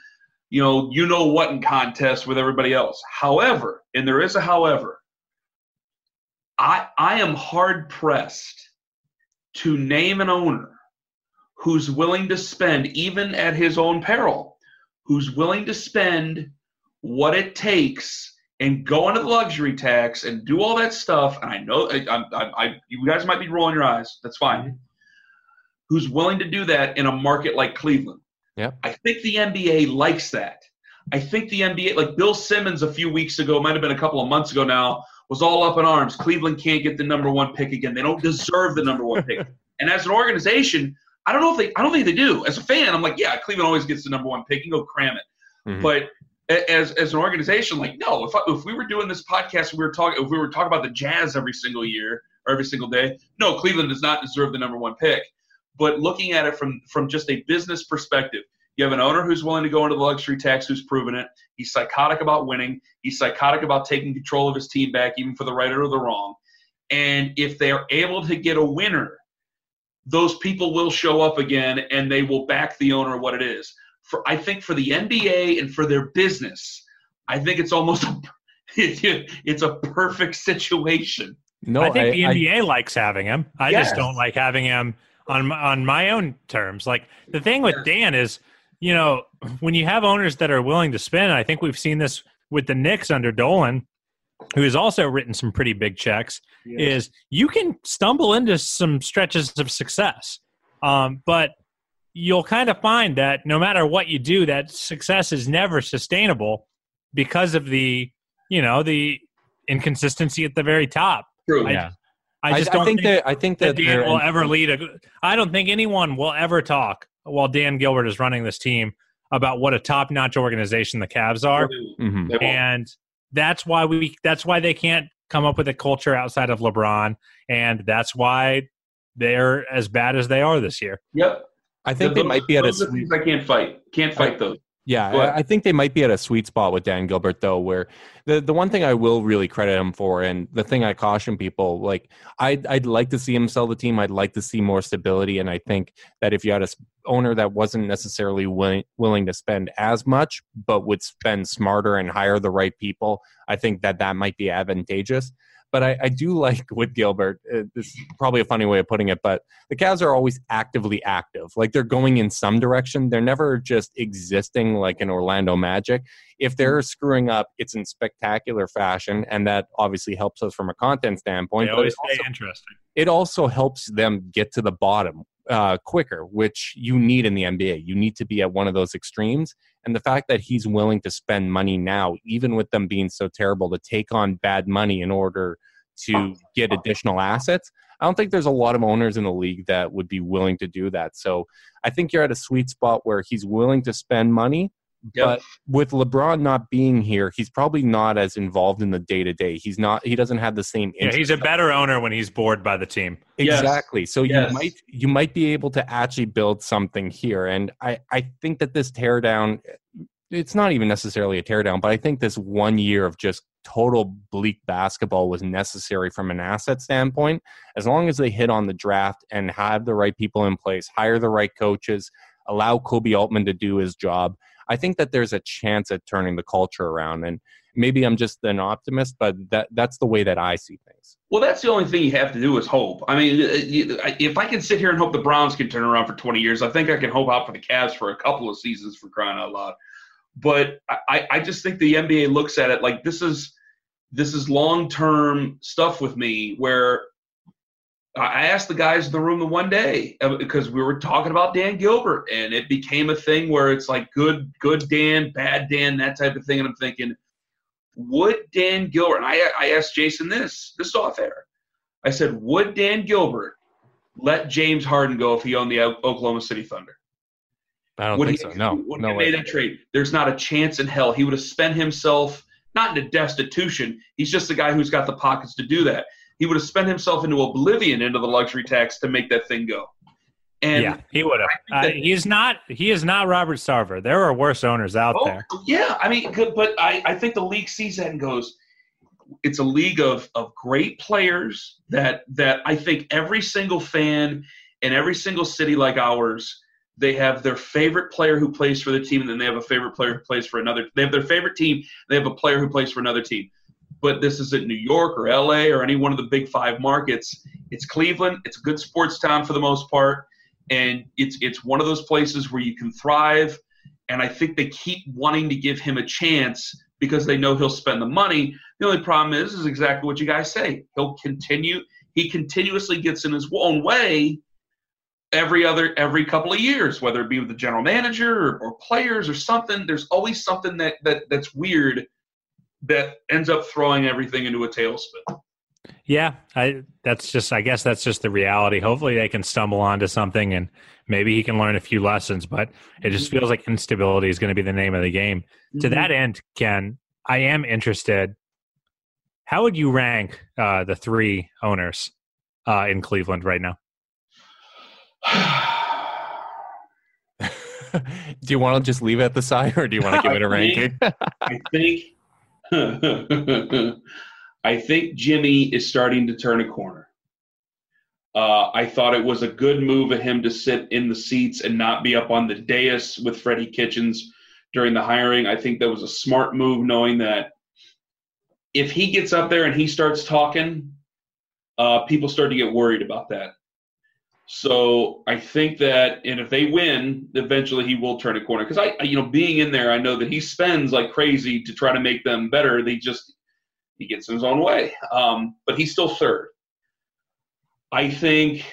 S4: you know, you know what in contest with everybody else. However, and there is a however, I I am hard pressed to name an owner who's willing to spend, even at his own peril, who's willing to spend what it takes and go into the luxury tax and do all that stuff, and I know I, I, I, you guys might be rolling your eyes. That's fine. Mm-hmm. Who's willing to do that in a market like Cleveland?
S2: Yeah,
S4: I think the NBA likes that. I think the NBA, like Bill Simmons a few weeks ago, might have been a couple of months ago now, was all up in arms. Cleveland can't get the number one pick again. They don't deserve the number one pick. and as an organization, I don't know if they, I don't think they do. As a fan, I'm like, yeah, Cleveland always gets the number one pick. You go cram it. Mm-hmm. But as as an organization, like no, if I, if we were doing this podcast, we were talking, if we were talking about the Jazz every single year or every single day, no, Cleveland does not deserve the number one pick. But looking at it from from just a business perspective, you have an owner who's willing to go into the luxury tax, who's proven it. He's psychotic about winning. He's psychotic about taking control of his team back, even for the right or the wrong. And if they are able to get a winner, those people will show up again and they will back the owner what it is for I think for the NBA and for their business, I think it's almost a it's a perfect situation.
S3: No, I think I, the NBA I, likes having him. I yes. just don't like having him on on my own terms. Like the thing with Dan is, you know, when you have owners that are willing to spend, I think we've seen this with the Knicks under Dolan, who has also written some pretty big checks. Yes. Is you can stumble into some stretches of success, um, but you'll kind of find that no matter what you do, that success is never sustainable because of the, you know, the inconsistency at the very top.
S4: True.
S3: I,
S4: yeah.
S3: I just I, don't I
S2: think,
S3: think
S2: that I think that,
S3: that Dan will ever lead a. I don't think anyone will ever talk while Dan Gilbert is running this team about what a top-notch organization the Cavs are, mm-hmm. and that's why we. That's why they can't come up with a culture outside of LeBron, and that's why they're as bad as they are this year.
S4: Yep.
S2: I think the, they might be at a.
S4: Sweet, I can't fight. Can't fight those.
S2: Yeah, I, I, think they might be at a sweet spot with Dan Gilbert though, where the the one thing I will really credit him for, and the thing I caution people, like I'd I'd like to see him sell the team. I'd like to see more stability, and I think that if you had a owner that wasn't necessarily willing willing to spend as much, but would spend smarter and hire the right people, I think that that might be advantageous. But I, I do like with Gilbert. Uh, this is probably a funny way of putting it, but the Cavs are always actively active. Like they're going in some direction. They're never just existing like an Orlando Magic. If they're screwing up, it's in spectacular fashion, and that obviously helps us from a content standpoint.
S3: They always stay interesting.
S2: it also helps them get to the bottom uh, quicker, which you need in the NBA. You need to be at one of those extremes. And the fact that he's willing to spend money now, even with them being so terrible, to take on bad money in order to get additional assets, I don't think there's a lot of owners in the league that would be willing to do that. So I think you're at a sweet spot where he's willing to spend money.
S4: Yep.
S2: But with LeBron not being here, he's probably not as involved in the day to day. He's not. He doesn't have the same.
S3: Yeah, he's a better owner when he's bored by the team.
S4: Yes.
S2: Exactly. So
S4: Yes.
S2: you might you might be able to actually build something here, and I I think that this teardown, it's not even necessarily a teardown, but I think this one year of just total bleak basketball was necessary from an asset standpoint. As long as they hit on the draft and have the right people in place, hire the right coaches, allow Koby Altman to do his job, I think that there's a chance at turning the culture around. And maybe I'm just an optimist, but that that's the way that I see things.
S4: Well, that's the only thing you have to do is hope. I mean, uh, if I can sit here and hope the Browns can turn around for 20 years, I think I can hope out for the Cavs for a couple of seasons for crying out loud. But I, I just think the NBA looks at it like this is this is long term stuff with me. Where I asked the guys in the room the one day uh, because we were talking about Dan Gilbert, and it became a thing where it's like good, good Dan, bad Dan, that type of thing. And I'm thinking, would Dan Gilbert? And I, I asked Jason this, this is off air. I said, would Dan Gilbert let James Harden go if he owned the Oklahoma City Thunder?
S2: I don't
S4: Would
S2: think
S4: he,
S2: so. No,
S4: would
S2: no
S4: he
S2: way.
S4: made that trade? There's not a chance in hell. He would have spent himself not into destitution. He's just the guy who's got the pockets to do that. He would have spent himself into oblivion into the luxury tax to make that thing go. And
S3: yeah, he would have. Uh, he's not. He is not Robert Sarver. There are worse owners out
S4: Oh,
S3: there.
S4: yeah. I mean, good, but I, I think the league sees that and goes, it's a league of, of great players that that I think every single fan in every single city like ours, they have their favorite player who plays for the team, and then they have a favorite player who plays for another. They have their favorite team. They have a player who plays for another team. But this isn't New York or LA or any one of the big five markets. It's Cleveland. It's a good sports town for the most part, and it's it's one of those places where you can thrive and I think they keep wanting to give him a chance because they know he'll spend the money. The only problem is, is exactly what you guys say. He'll continue. He continuously gets in his own way every other every couple of years, whether it be with the general manager or, or players or something. There's always something that, that that's weird that ends up throwing everything into a tailspin.
S3: Yeah, I. That's just. I guess that's just the reality. Hopefully, they can stumble onto something, and maybe he can learn a few lessons. But it just feels like instability is going to be the name of the game. To that end, Ken, I am interested. How would you rank uh, the three owners uh, in Cleveland right now?
S2: do you want to just leave it at the side, or do you want to give it a ranking?
S4: I think I think Jimmy is starting to turn a corner. Uh, I thought it was a good move of him to sit in the seats and not be up on the dais with Freddie Kitchens during the hiring. I think that was a smart move, knowing that if he gets up there and he starts talking, uh, people start to get worried about that. So I think that, and if they win, eventually he will turn a corner. Because I, you know, being in there, I know that he spends like crazy to try to make them better. They just he gets in his own way. Um, but he's still third. I think,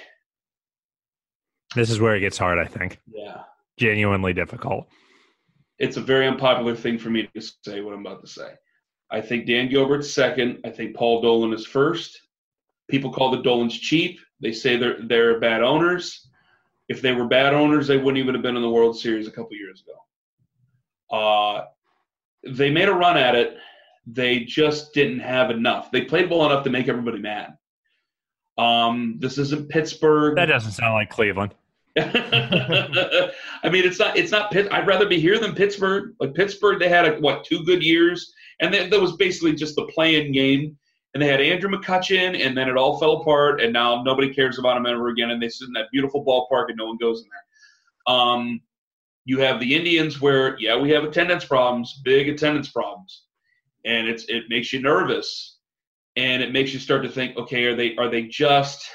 S3: This is where it gets hard. I think
S4: yeah,
S3: genuinely difficult.
S4: it's a very unpopular thing for me to say what I'm about to say. I think Dan Gilbert's second. I think Paul Dolan is first. People call the Dolans cheap. They say they're they're bad owners. If they were bad owners, they wouldn't even have been in the World Series a couple years ago. Uh, they made a run at it. They just didn't have enough. They played well enough to make everybody mad. Um, this isn't Pittsburgh.
S3: That doesn't sound like Cleveland.
S4: I mean, it's not. It's not. Pitt. I'd rather be here than Pittsburgh. Like Pittsburgh, they had a, what two good years, and then that was basically just the playing game. And they had Andrew McCutchen, and then it all fell apart, and now nobody cares about him ever again. And they sit in that beautiful ballpark, and no one goes in there. Um, you have the Indians where, yeah, we have attendance problems, big attendance problems, and it's it makes you nervous, and it makes you start to think, okay, are they are they just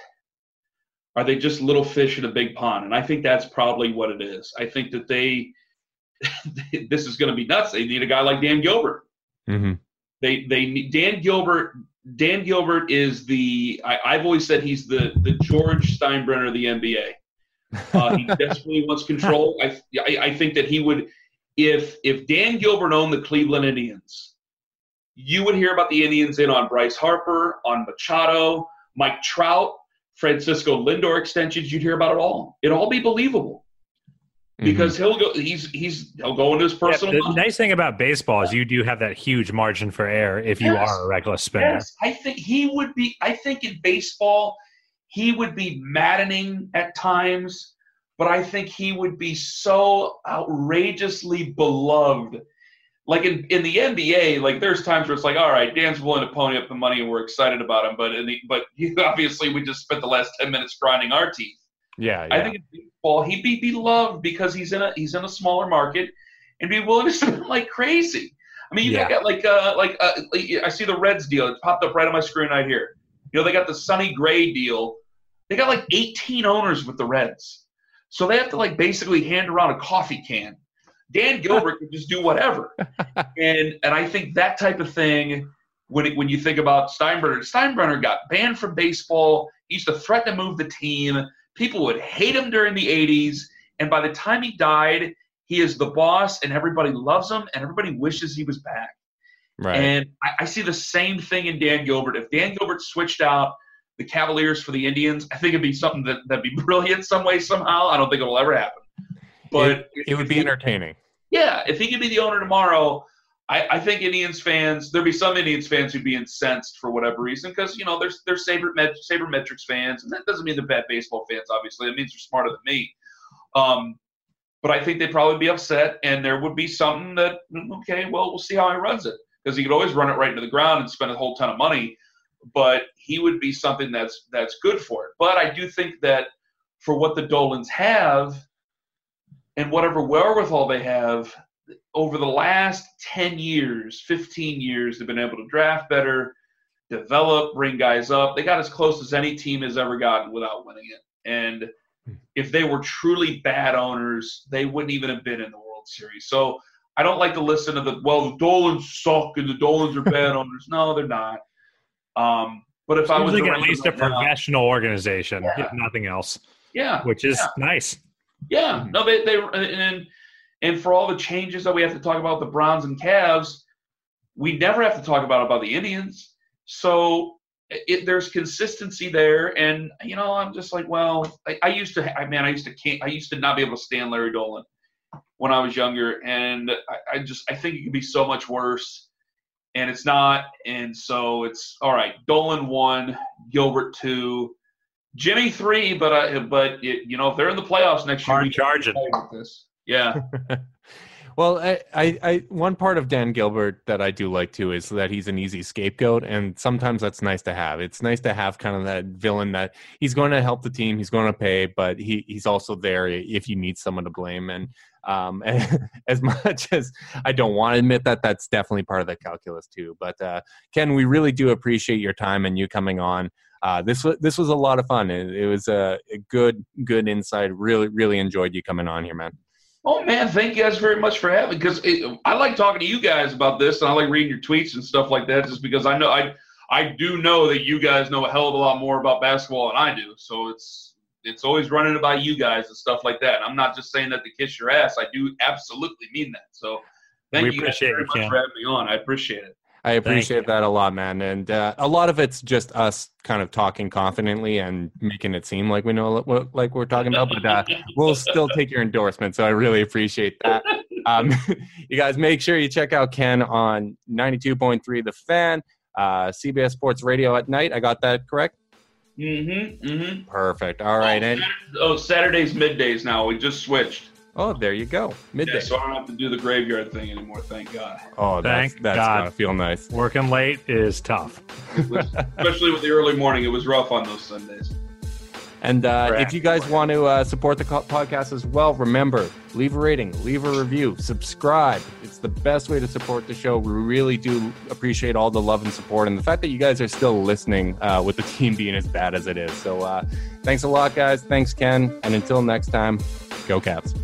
S4: are they just little fish in a big pond? And I think that's probably what it is. I think that they this is going to be nuts. They need a guy like Dan Gilbert.
S2: Mm-hmm.
S4: They they need Dan Gilbert. Dan Gilbert is the I, have always said he's the the George Steinbrenner of the NBA. Uh, he desperately wants control. I, I I think that he would if if Dan Gilbert owned the Cleveland Indians, you would hear about the Indians in on Bryce Harper, on Machado, Mike Trout, Francisco Lindor extensions. You'd hear about it all. It'd all be believable because mm-hmm. he'll go. He's he's he'll go into his personal.
S3: Yeah, the nice thing about baseball is you do have that huge margin for error if you are a reckless spinner. Yes,
S4: I think he would be. I think in baseball, he would be maddening at times, but I think he would be so outrageously beloved. Like in, in the NBA, like there's times where it's like, all right, Dan's willing to pony up the money and we're excited about him, but in the, but obviously we just spent the last ten minutes grinding our teeth.
S2: Yeah, yeah.
S4: I think in baseball he'd be beloved because he's in a he's in a smaller market and be willing to spend like crazy. I mean, you yeah. got like uh like uh, I see the Reds deal. It popped up right on my screen right here. You know, they got the Sonny Gray deal. They got like 18 owners with the Reds, so they have to like basically hand around a coffee can. Dan Gilbert can just do whatever, and and I think that type of thing. When, it, when you think about Steinbrenner, Steinbrenner got banned from baseball. He used to threaten to move the team. People would hate him during the 80s. And by the time he died, he is the boss and everybody loves him and everybody wishes he was back. Right. And I, I see the same thing in Dan Gilbert. If Dan Gilbert switched out the Cavaliers for the Indians, I think it'd be something that, that'd be brilliant some way, somehow. I don't think it'll ever happen.
S2: But it, it would be entertaining.
S4: Yeah. If he could be the owner tomorrow, I, I, think Indians fans, there'd be some Indians fans who'd be incensed for whatever reason because you know there's there's saber sabermetrics fans, and that doesn't mean they're bad baseball fans. Obviously, it means they're smarter than me. Um, but I think they'd probably be upset, and there would be something that okay, well, we'll see how he runs it because he could always run it right into the ground and spend a whole ton of money. But he would be something that's that's good for it. But I do think that for what the Dolans have and whatever wherewithal they have, over the last 10 years, 15 years, they've been able to draft better, develop, bring guys up. They got as close as any team has ever gotten without winning it. And if they were truly bad owners, they wouldn't even have been in the World Series. So I don't like to listen to the, well, the Dolans suck and the Dolans are bad owners. No, they're not. Um, but if Seems I was
S3: like at least a professional now, organization, yeah. if nothing else.
S4: Yeah.
S3: Which is
S4: yeah.
S3: nice.
S4: Yeah. No, they, they, and, and for all the changes that we have to talk about the Browns and Cavs, we never have to talk about about the Indians. So it, there's consistency there, and you know I'm just like, well, I, I used to, I man, I used to can't, I used to not be able to stand Larry Dolan when I was younger, and I, I just I think it could be so much worse, and it's not, and so it's all right. Dolan one, Gilbert two, Jimmy three, but I, but it, you know if they're in the playoffs next year,
S3: hard charging.
S4: This. Yeah.
S2: well, I, I, I, one part of Dan Gilbert that I do like too is that he's an easy scapegoat, and sometimes that's nice to have. It's nice to have kind of that villain that he's going to help the team, he's going to pay, but he he's also there if you need someone to blame. And um, as much as I don't want to admit that, that's definitely part of the calculus too. But uh, Ken, we really do appreciate your time and you coming on. Uh, this was this was a lot of fun. It, it was a, a, good good insight. Really really enjoyed you coming on here, man.
S4: Oh man, thank you guys very much for having. Because I like talking to you guys about this, and I like reading your tweets and stuff like that, just because I know I I do know that you guys know a hell of a lot more about basketball than I do. So it's it's always running about you guys and stuff like that. And I'm not just saying that to kiss your ass. I do absolutely mean that. So thank we you guys very much for having me on. I appreciate it.
S2: I appreciate that a lot, man. And uh, a lot of it's just us kind of talking confidently and making it seem like we know what, like we're talking about, but uh, we'll still take your endorsement. So I really appreciate that. Um, you guys make sure you check out Ken on 92.3 The Fan, uh, CBS Sports Radio at night. I got that correct?
S4: Mm-hmm. Mm-hmm.
S2: Perfect. All right.
S4: Oh, and, oh, Saturdays middays now. We just switched.
S2: Oh, there you go. Midday. Yeah,
S4: so I don't have to do the graveyard thing anymore. Thank God.
S2: Oh, that's, Thank that's God. gonna feel nice.
S3: Working late is tough,
S4: especially with the early morning. It was rough on those Sundays.
S2: And uh, if you guys want to uh, support the co- podcast as well, remember leave a rating, leave a review, subscribe. It's the best way to support the show. We really do appreciate all the love and support, and the fact that you guys are still listening uh, with the team being as bad as it is. So, uh, thanks a lot, guys. Thanks, Ken. And until next time, go Caps.